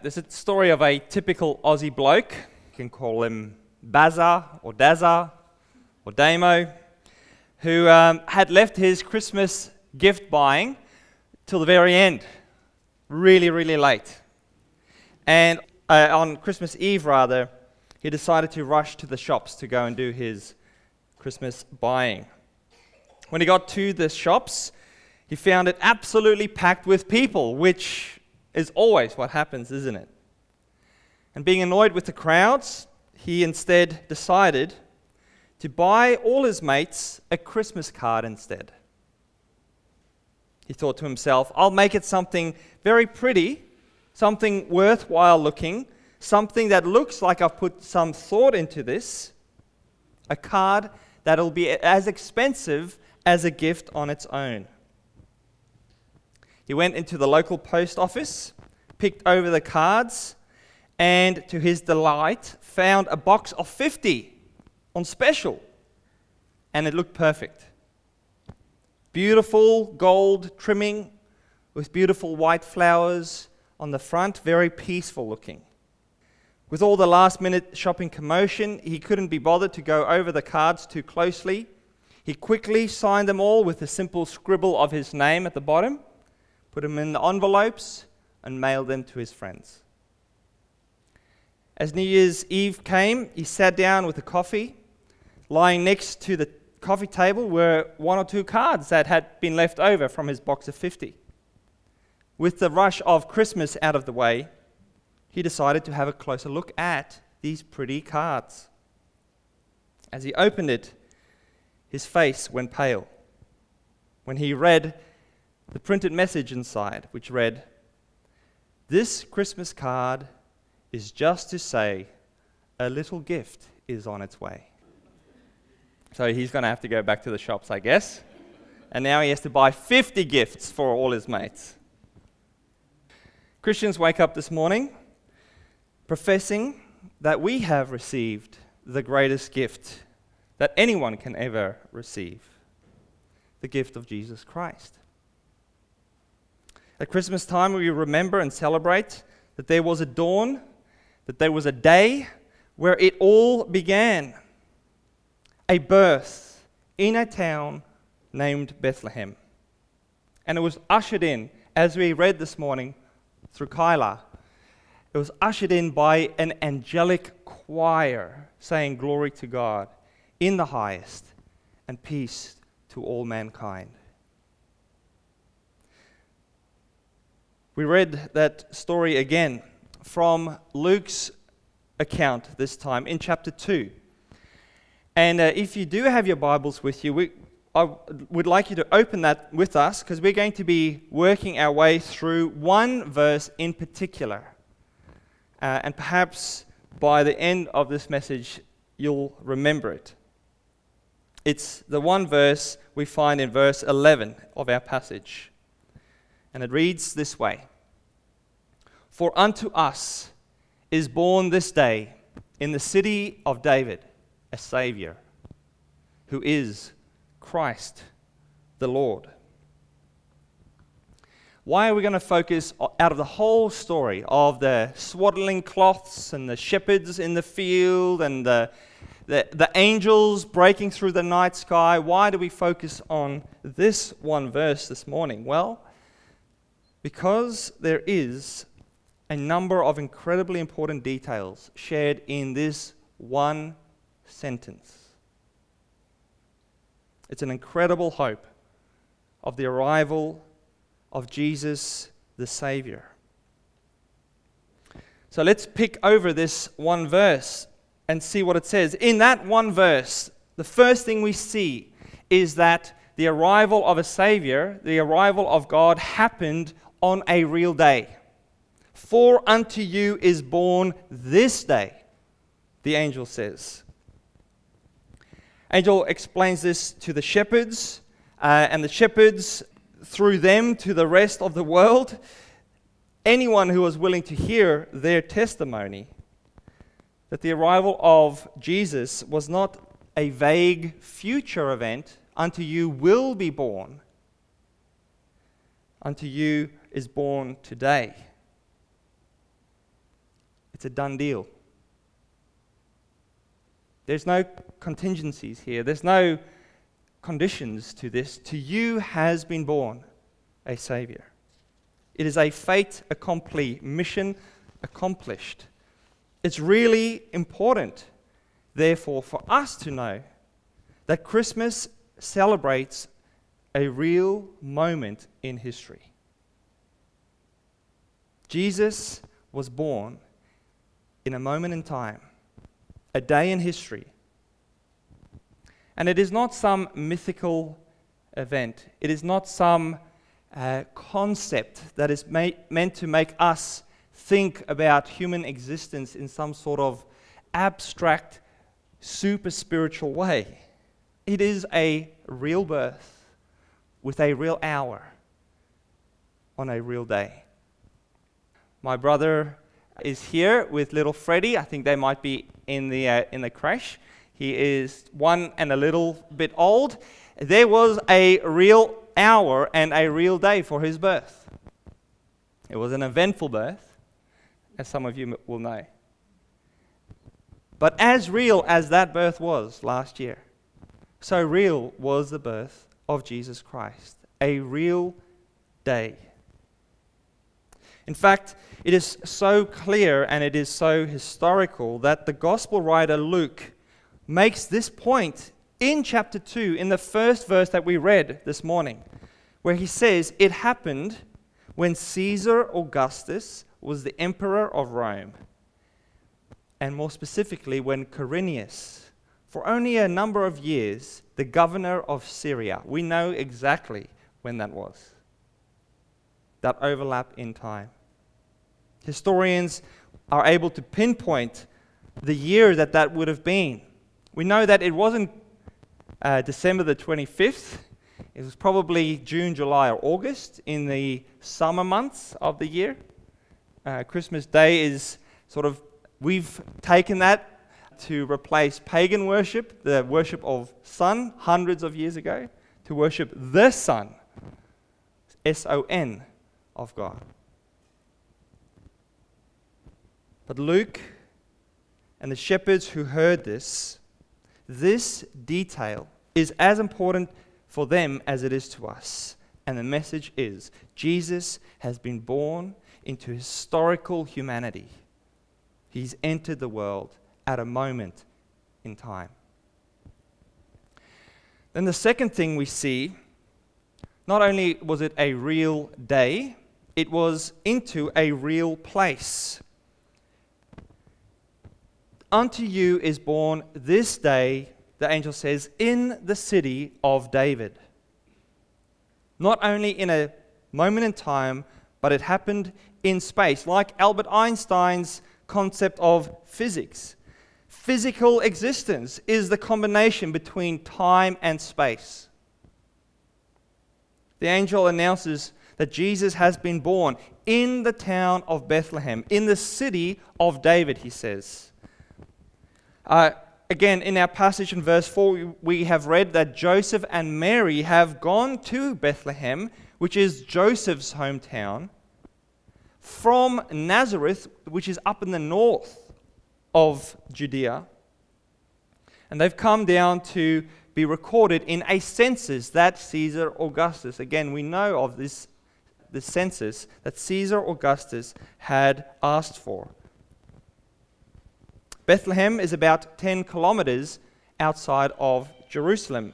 There's a story of a typical Aussie bloke. You can call him Bazza or Dazza or Damo, who um, had left his Christmas gift buying till the very end, really, really late. And uh, on Christmas Eve, rather, he decided to rush to the shops to go and do his Christmas buying. When he got to the shops, he found it absolutely packed with people, which is always what happens, isn't it? And being annoyed with the crowds, he instead decided to buy all his mates a Christmas card instead. He thought to himself, I'll make it something very pretty, something worthwhile looking, something that looks like I've put some thought into this, a card that'll be as expensive as a gift on its own. He went into the local post office, picked over the cards, and to his delight, found a box of 50 on special. And it looked perfect. Beautiful gold trimming with beautiful white flowers on the front, very peaceful looking. With all the last minute shopping commotion, he couldn't be bothered to go over the cards too closely. He quickly signed them all with a simple scribble of his name at the bottom put them in the envelopes, and mailed them to his friends. As New Year's Eve came, he sat down with a coffee. Lying next to the coffee table were one or two cards that had been left over from his box of 50. With the rush of Christmas out of the way, he decided to have a closer look at these pretty cards. As he opened it, his face went pale. When he read the printed message inside, which read, This Christmas card is just to say a little gift is on its way. So he's going to have to go back to the shops, I guess. And now he has to buy 50 gifts for all his mates. Christians wake up this morning professing that we have received the greatest gift that anyone can ever receive the gift of Jesus Christ. At Christmas time, we remember and celebrate that there was a dawn, that there was a day where it all began. A birth in a town named Bethlehem. And it was ushered in, as we read this morning through Kyla, it was ushered in by an angelic choir saying, Glory to God in the highest, and peace to all mankind. We read that story again from Luke's account this time in chapter 2. And uh, if you do have your Bibles with you, we, I would like you to open that with us because we're going to be working our way through one verse in particular. Uh, and perhaps by the end of this message, you'll remember it. It's the one verse we find in verse 11 of our passage. And it reads this way For unto us is born this day in the city of David a Savior, who is Christ the Lord. Why are we going to focus out of the whole story of the swaddling cloths and the shepherds in the field and the, the, the angels breaking through the night sky? Why do we focus on this one verse this morning? Well, because there is a number of incredibly important details shared in this one sentence. It's an incredible hope of the arrival of Jesus the Savior. So let's pick over this one verse and see what it says. In that one verse, the first thing we see is that the arrival of a Savior, the arrival of God, happened on a real day. For unto you is born this day, the angel says. Angel explains this to the shepherds, uh, and the shepherds, through them, to the rest of the world. Anyone who was willing to hear their testimony that the arrival of Jesus was not a vague future event, unto you will be born, unto you is born today. It's a done deal. There's no contingencies here, there's no conditions to this. To you has been born a Savior. It is a fait accompli, mission accomplished. It's really important, therefore, for us to know that Christmas celebrates a real moment in history. Jesus was born in a moment in time, a day in history. And it is not some mythical event, it is not some uh, concept that is ma- meant to make us think about human existence in some sort of abstract, super spiritual way. It is a real birth with a real hour on a real day. My brother is here with little Freddie. I think they might be in the, uh, in the creche. He is one and a little bit old. There was a real hour and a real day for his birth. It was an eventful birth as some of you will know. But as real as that birth was last year, so real was the birth of Jesus Christ. A real day. In fact, it is so clear and it is so historical that the gospel writer Luke makes this point in chapter 2, in the first verse that we read this morning, where he says, It happened when Caesar Augustus was the emperor of Rome, and more specifically, when Quirinius, for only a number of years, the governor of Syria. We know exactly when that was. That overlap in time. Historians are able to pinpoint the year that that would have been. We know that it wasn't uh, December the 25th, it was probably June, July, or August in the summer months of the year. Uh, Christmas Day is sort of, we've taken that to replace pagan worship, the worship of sun, hundreds of years ago, to worship the Son, S O N, of God. But Luke and the shepherds who heard this, this detail is as important for them as it is to us. And the message is Jesus has been born into historical humanity. He's entered the world at a moment in time. Then the second thing we see not only was it a real day, it was into a real place. Unto you is born this day, the angel says, in the city of David. Not only in a moment in time, but it happened in space, like Albert Einstein's concept of physics. Physical existence is the combination between time and space. The angel announces that Jesus has been born in the town of Bethlehem, in the city of David, he says. Uh, again, in our passage in verse 4, we have read that Joseph and Mary have gone to Bethlehem, which is Joseph's hometown, from Nazareth, which is up in the north of Judea. And they've come down to be recorded in a census that Caesar Augustus, again, we know of this, this census that Caesar Augustus had asked for. Bethlehem is about 10 kilometers outside of Jerusalem.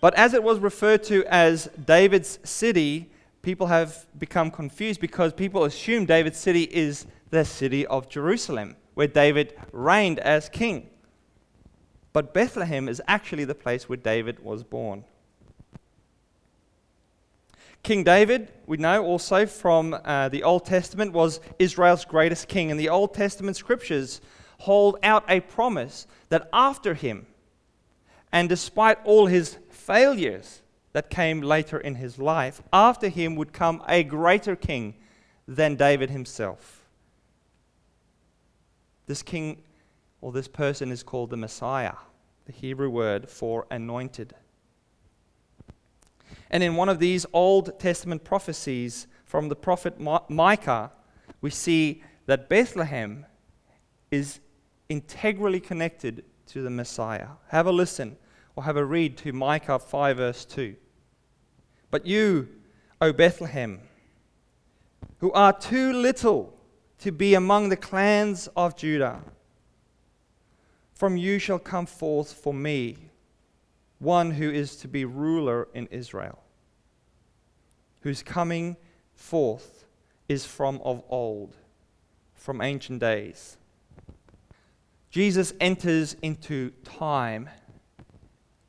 But as it was referred to as David's city, people have become confused because people assume David's city is the city of Jerusalem, where David reigned as king. But Bethlehem is actually the place where David was born. King David, we know also from uh, the Old Testament, was Israel's greatest king. And the Old Testament scriptures hold out a promise that after him, and despite all his failures, that came later in his life, after him would come a greater king than David himself. This king or this person is called the Messiah, the Hebrew word for anointed. And in one of these Old Testament prophecies from the prophet Micah, we see that Bethlehem is integrally connected to the Messiah. Have a listen or have a read to Micah 5, verse 2. But you, O Bethlehem, who are too little to be among the clans of Judah, from you shall come forth for me one who is to be ruler in Israel, whose coming forth is from of old, from ancient days. Jesus enters into time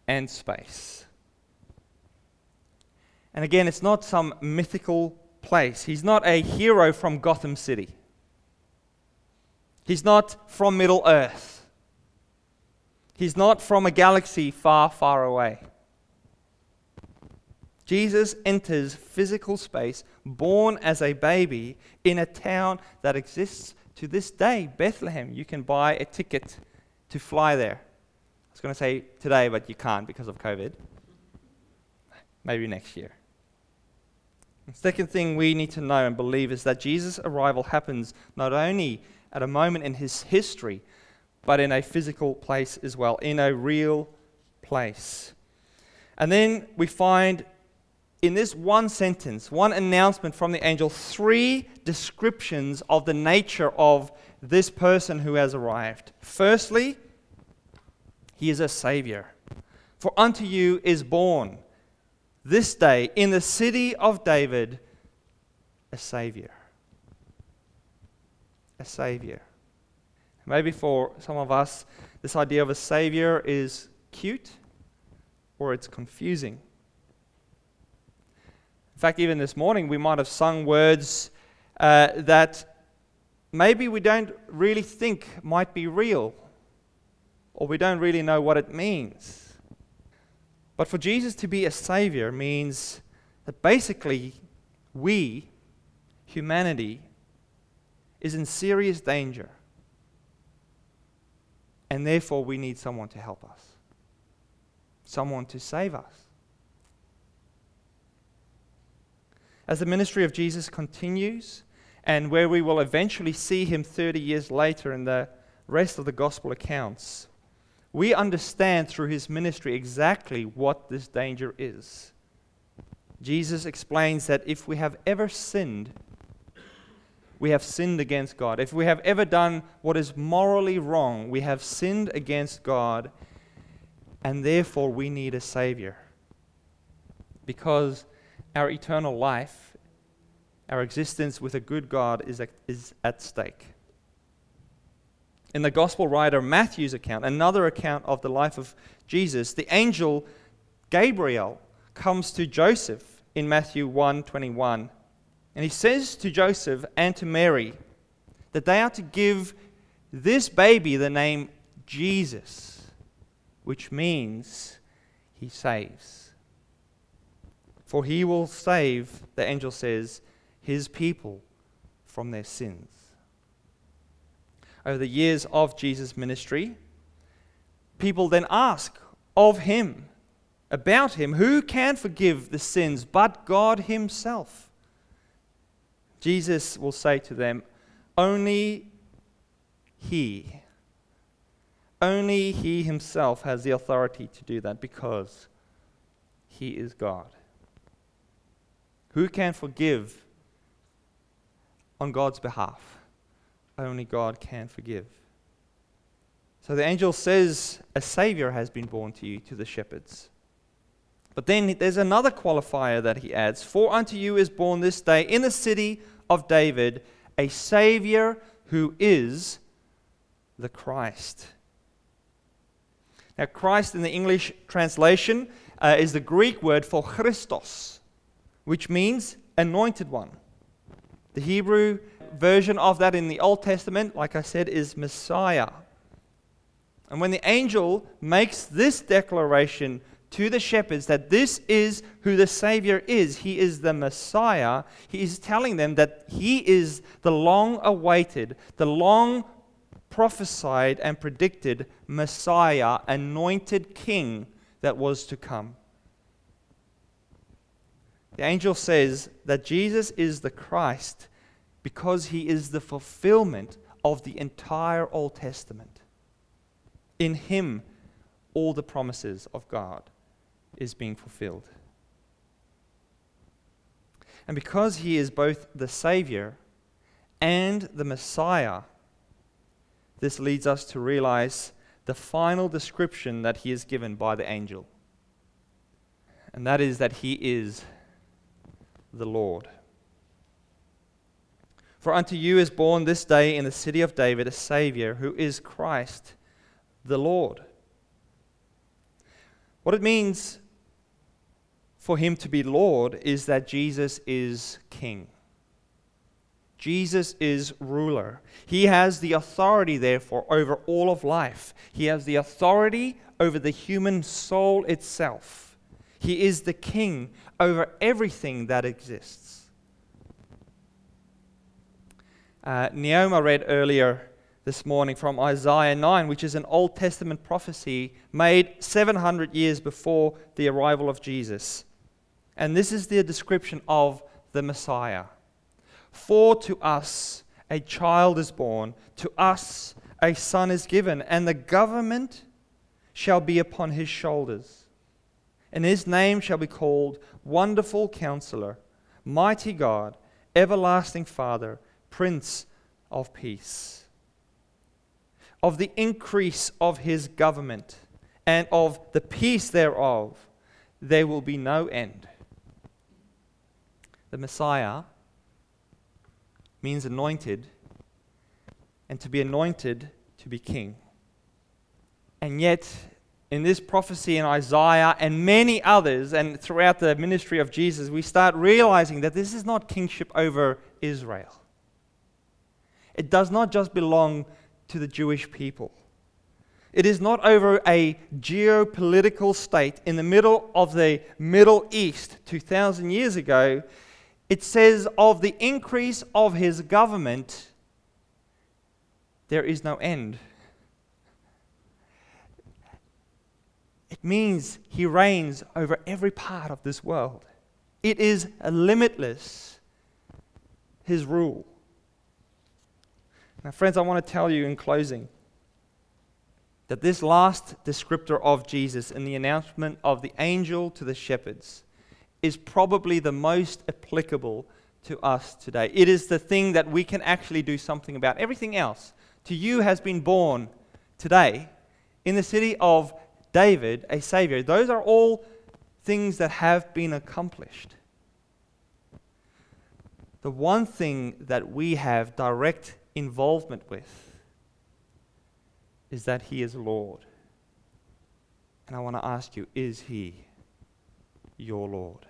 and space. And again, it's not some mythical place. He's not a hero from Gotham City. He's not from Middle Earth. He's not from a galaxy far, far away. Jesus enters physical space, born as a baby in a town that exists to this day, Bethlehem. You can buy a ticket to fly there. I was going to say today, but you can't because of COVID. Maybe next year. The second thing we need to know and believe is that Jesus' arrival happens not only at a moment in his history, but in a physical place as well, in a real place. And then we find in this one sentence, one announcement from the angel, three descriptions of the nature of this person who has arrived. Firstly, he is a savior. For unto you is born this day in the city of David a savior. A savior. Maybe for some of us, this idea of a savior is cute or it's confusing fact, even this morning, we might have sung words uh, that maybe we don't really think might be real, or we don't really know what it means. But for Jesus to be a Savior means that basically we, humanity, is in serious danger. And therefore, we need someone to help us, someone to save us. As the ministry of Jesus continues, and where we will eventually see him 30 years later in the rest of the gospel accounts, we understand through his ministry exactly what this danger is. Jesus explains that if we have ever sinned, we have sinned against God. If we have ever done what is morally wrong, we have sinned against God, and therefore we need a Savior. Because our eternal life, our existence with a good God is at, is at stake. In the gospel writer Matthew's account, another account of the life of Jesus, the angel Gabriel comes to Joseph in Matthew 1:21. And he says to Joseph and to Mary that they are to give this baby the name Jesus, which means he saves. For he will save, the angel says, his people from their sins. Over the years of Jesus' ministry, people then ask of him, about him, who can forgive the sins but God himself? Jesus will say to them, Only he, only he himself has the authority to do that because he is God. Who can forgive on God's behalf? Only God can forgive. So the angel says, A Savior has been born to you, to the shepherds. But then there's another qualifier that he adds For unto you is born this day in the city of David a Savior who is the Christ. Now, Christ in the English translation uh, is the Greek word for Christos which means anointed one. The Hebrew version of that in the Old Testament, like I said, is Messiah. And when the angel makes this declaration to the shepherds that this is who the Savior is, he is the Messiah, he is telling them that he is the long awaited, the long prophesied and predicted Messiah, anointed king that was to come. The angel says that Jesus is the Christ because he is the fulfillment of the entire Old Testament. In him, all the promises of God is being fulfilled. And because he is both the Savior and the Messiah, this leads us to realize the final description that he is given by the angel. And that is that he is the Lord. For unto you is born this day in the city of David a Savior who is Christ the Lord. What it means for him to be Lord is that Jesus is King. Jesus is ruler. He has the authority, therefore, over all of life. He has the authority over the human soul itself. He is the king over everything that exists. Uh, Neoma read earlier this morning from Isaiah 9, which is an Old Testament prophecy made 700 years before the arrival of Jesus. And this is the description of the Messiah. For to us a child is born, to us a son is given, and the government shall be upon his shoulders. And his name shall be called Wonderful Counselor, Mighty God, Everlasting Father, Prince of Peace. Of the increase of his government and of the peace thereof, there will be no end. The Messiah means anointed, and to be anointed, to be king. And yet, in this prophecy in Isaiah and many others, and throughout the ministry of Jesus, we start realizing that this is not kingship over Israel. It does not just belong to the Jewish people. It is not over a geopolitical state in the middle of the Middle East 2,000 years ago it says, of the increase of his government, there is no end. Means he reigns over every part of this world. It is limitless, his rule. Now, friends, I want to tell you in closing that this last descriptor of Jesus in the announcement of the angel to the shepherds is probably the most applicable to us today. It is the thing that we can actually do something about. Everything else to you has been born today in the city of David, a Savior. Those are all things that have been accomplished. The one thing that we have direct involvement with is that He is Lord. And I want to ask you is He your Lord?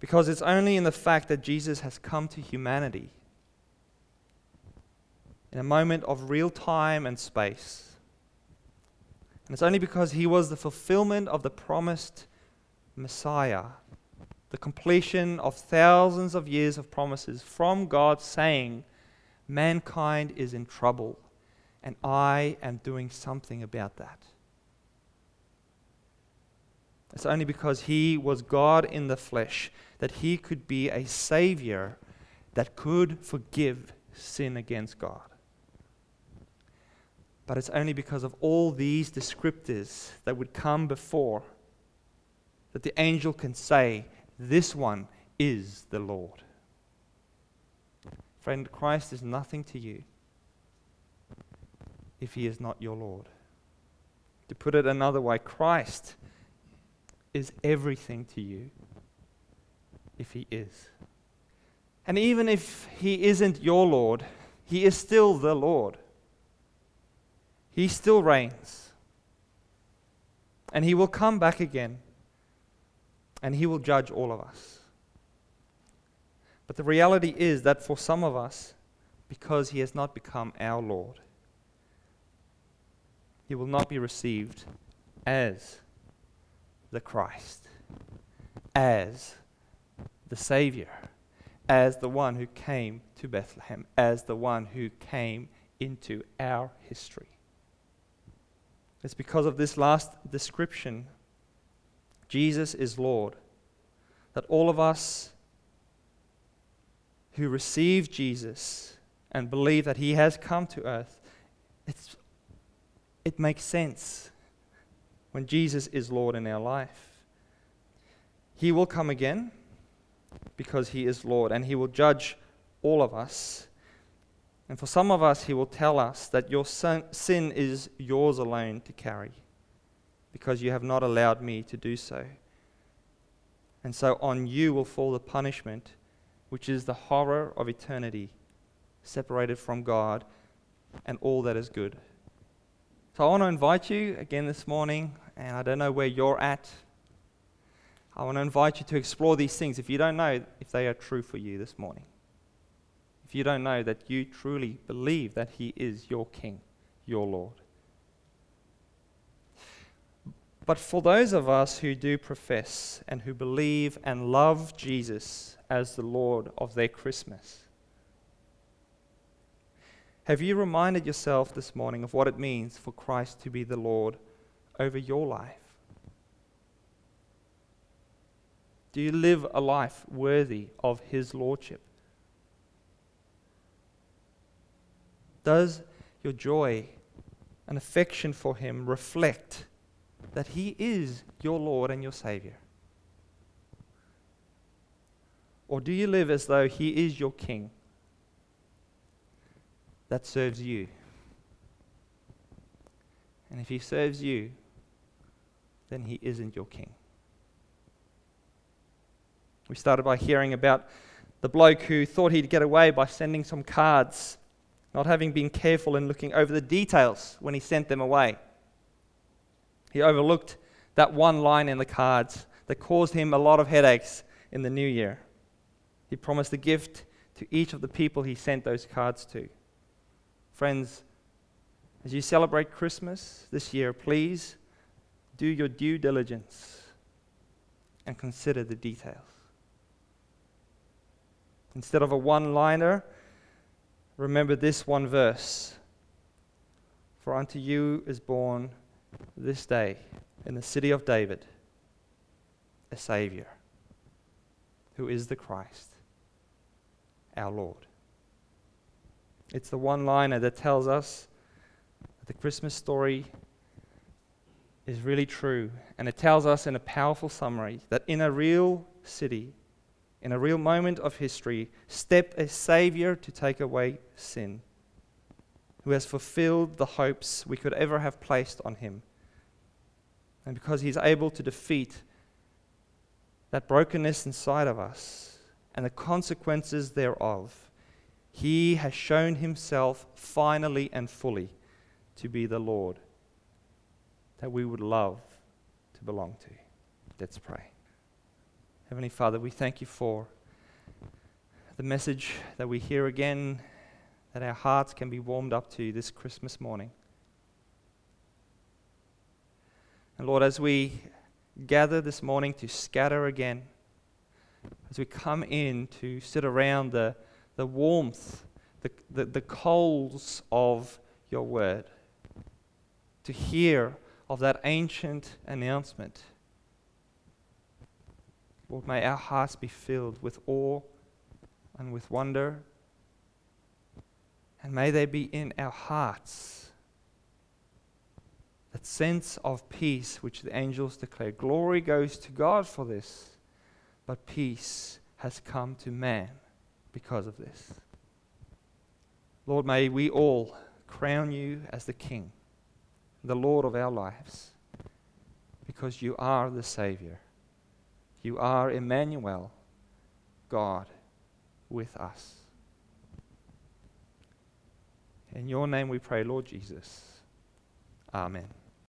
Because it's only in the fact that Jesus has come to humanity in a moment of real time and space. It's only because he was the fulfillment of the promised Messiah, the completion of thousands of years of promises from God saying, Mankind is in trouble, and I am doing something about that. It's only because he was God in the flesh that he could be a savior that could forgive sin against God. But it's only because of all these descriptors that would come before that the angel can say, This one is the Lord. Friend, Christ is nothing to you if he is not your Lord. To put it another way, Christ is everything to you if He is. And even if He isn't your Lord, He is still the Lord. He still reigns. And He will come back again and He will judge all of us. But the reality is that for some of us, because He has not become our Lord, He will not be received as the Christ, as the Savior, as the one who came to Bethlehem, as the one who came into our history. It's because of this last description, Jesus is Lord, that all of us who receive Jesus and believe that He has come to earth, it's, it makes sense when Jesus is Lord in our life. He will come again because He is Lord, and He will judge all of us. And for some of us, He will tell us that your sin is yours alone to carry because you have not allowed me to do so. And so on you will fall the punishment, which is the horror of eternity, separated from God and all that is good. So I want to invite you again this morning, and I don't know where you're at. I want to invite you to explore these things if you don't know if they are true for you this morning. You don't know that you truly believe that He is your King, your Lord. But for those of us who do profess and who believe and love Jesus as the Lord of their Christmas, have you reminded yourself this morning of what it means for Christ to be the Lord over your life? Do you live a life worthy of His Lordship? Does your joy and affection for Him reflect that He is your Lord and your Savior? Or do you live as though He is your King that serves you? And if He serves you, then He isn't your King. We started by hearing about the bloke who thought he'd get away by sending some cards, not having been careful in looking over the details when he sent them away. He overlooked that one line in the cards that caused him a lot of headaches in the new year. He promised a gift to each of the people he sent those cards to. Friends, as you celebrate Christmas this year, please do your due diligence and consider the details. Instead of a one liner, remember this one verse For unto you is born this day in the city of David a Savior who is the Christ, our Lord. It's the one liner that tells us that the Christmas story is really true. And it tells us in a powerful summary that in a real city, in a real moment of history, stepped a Savior to take away sin who has fulfilled the hopes we could ever have placed on him. And because he's able to defeat that brokenness inside of us and the consequences thereof, he has shown himself finally and fully to be the Lord that we would love to belong to. Let's pray. Heavenly Father, we thank you for the message that we hear again that our hearts can be warmed up to this Christmas morning. And Lord, as we gather this morning to scatter again, as we come in to sit around the, the warmth, the, the, the coals of your word, to hear of that ancient announcement, Lord, may our hearts be filled with awe and with wonder and may they be in our hearts. That sense of peace which the angels declare. Glory goes to God for this, but peace has come to man because of this. Lord, may we all crown you as the King, the Lord of our lives, because you are the Savior. You are Emmanuel, God with us. In your name we pray, Lord Jesus. Amen.